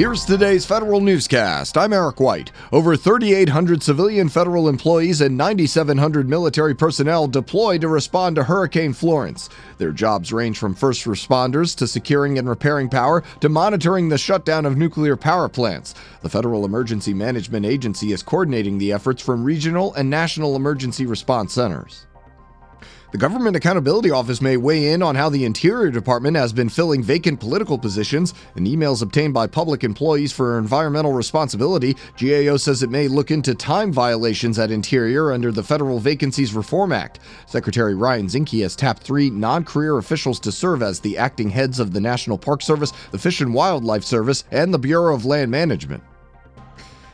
Here's today's federal newscast. I'm Eric White. Over 3,800 civilian federal employees and 9,700 military personnel deployed to respond to Hurricane Florence. Their jobs range from first responders to securing and repairing power to monitoring the shutdown of nuclear power plants. The Federal Emergency Management Agency is coordinating the efforts from regional and national emergency response centers. The Government Accountability Office may weigh in on how the Interior Department has been filling vacant political positions. In emails obtained by public employees for environmental responsibility, GAO says it may look into time violations at Interior under the Federal Vacancies Reform Act. Secretary Ryan Zinke has tapped three non career officials to serve as the acting heads of the National Park Service, the Fish and Wildlife Service, and the Bureau of Land Management.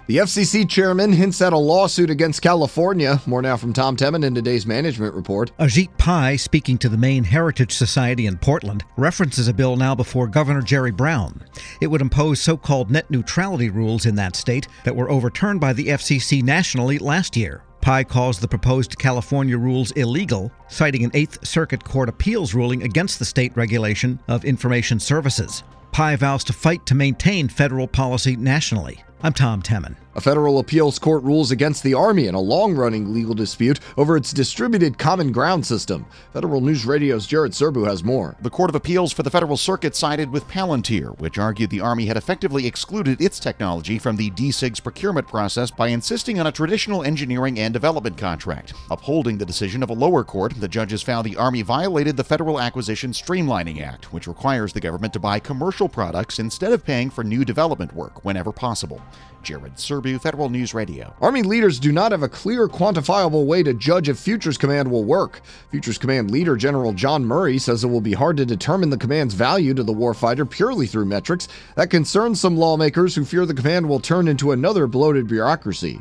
The FCC chairman hints at a lawsuit against California. More now from Tom Temin in today's management report. Ajit Pai, speaking to the Maine Heritage Society in Portland, references a bill now before Governor Jerry Brown. It would impose so called net neutrality rules in that state that were overturned by the FCC nationally last year. Pai calls the proposed California rules illegal, citing an Eighth Circuit Court appeals ruling against the state regulation of information services. Pai vows to fight to maintain federal policy nationally. I'm Tom Temin. A federal appeals court rules against the Army in a long running legal dispute over its distributed common ground system. Federal News Radio's Jared Serbu has more. The Court of Appeals for the Federal Circuit sided with Palantir, which argued the Army had effectively excluded its technology from the DCGS procurement process by insisting on a traditional engineering and development contract. Upholding the decision of a lower court, the judges found the Army violated the Federal Acquisition Streamlining Act, which requires the government to buy commercial products instead of paying for new development work whenever possible. Jared Serbu, Federal News Radio. Army leaders do not have a clear, quantifiable way to judge if Futures Command will work. Futures Command leader General John Murray says it will be hard to determine the command's value to the warfighter purely through metrics. That concerns some lawmakers who fear the command will turn into another bloated bureaucracy.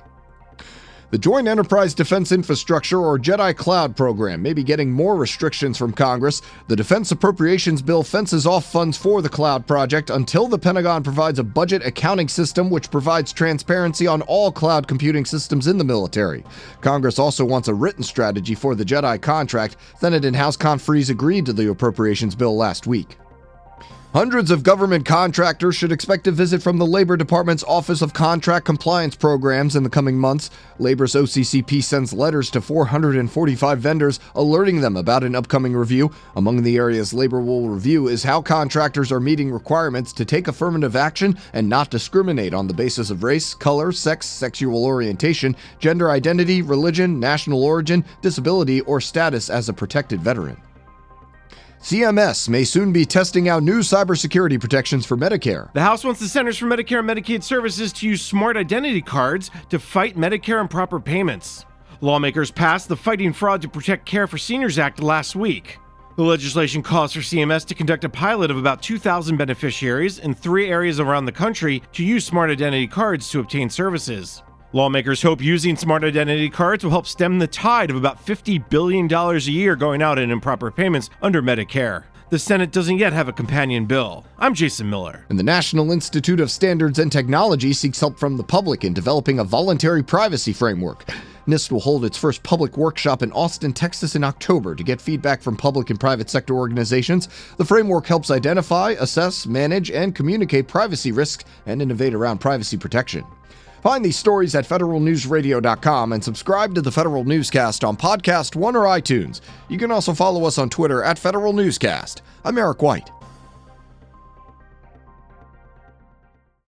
The Joint Enterprise Defense Infrastructure, or JEDI Cloud program, may be getting more restrictions from Congress. The Defense Appropriations Bill fences off funds for the cloud project until the Pentagon provides a budget accounting system which provides transparency on all cloud computing systems in the military. Congress also wants a written strategy for the JEDI contract. Senate and House conferees agreed to the appropriations bill last week. Hundreds of government contractors should expect a visit from the Labor Department's Office of Contract Compliance Programs in the coming months. Labor's OCCP sends letters to 445 vendors alerting them about an upcoming review. Among the areas Labor will review is how contractors are meeting requirements to take affirmative action and not discriminate on the basis of race, color, sex, sexual orientation, gender identity, religion, national origin, disability, or status as a protected veteran. CMS may soon be testing out new cybersecurity protections for Medicare. The House wants the Centers for Medicare and Medicaid Services to use smart identity cards to fight Medicare improper payments. Lawmakers passed the Fighting Fraud to Protect Care for Seniors Act last week. The legislation calls for CMS to conduct a pilot of about 2,000 beneficiaries in three areas around the country to use smart identity cards to obtain services. Lawmakers hope using smart identity cards will help stem the tide of about $50 billion a year going out in improper payments under Medicare. The Senate doesn't yet have a companion bill. I'm Jason Miller. And the National Institute of Standards and Technology seeks help from the public in developing a voluntary privacy framework. NIST will hold its first public workshop in Austin, Texas in October to get feedback from public and private sector organizations. The framework helps identify, assess, manage, and communicate privacy risks and innovate around privacy protection. Find these stories at federalnewsradio.com and subscribe to the Federal Newscast on Podcast One or iTunes. You can also follow us on Twitter at Federal Newscast. I'm Eric White.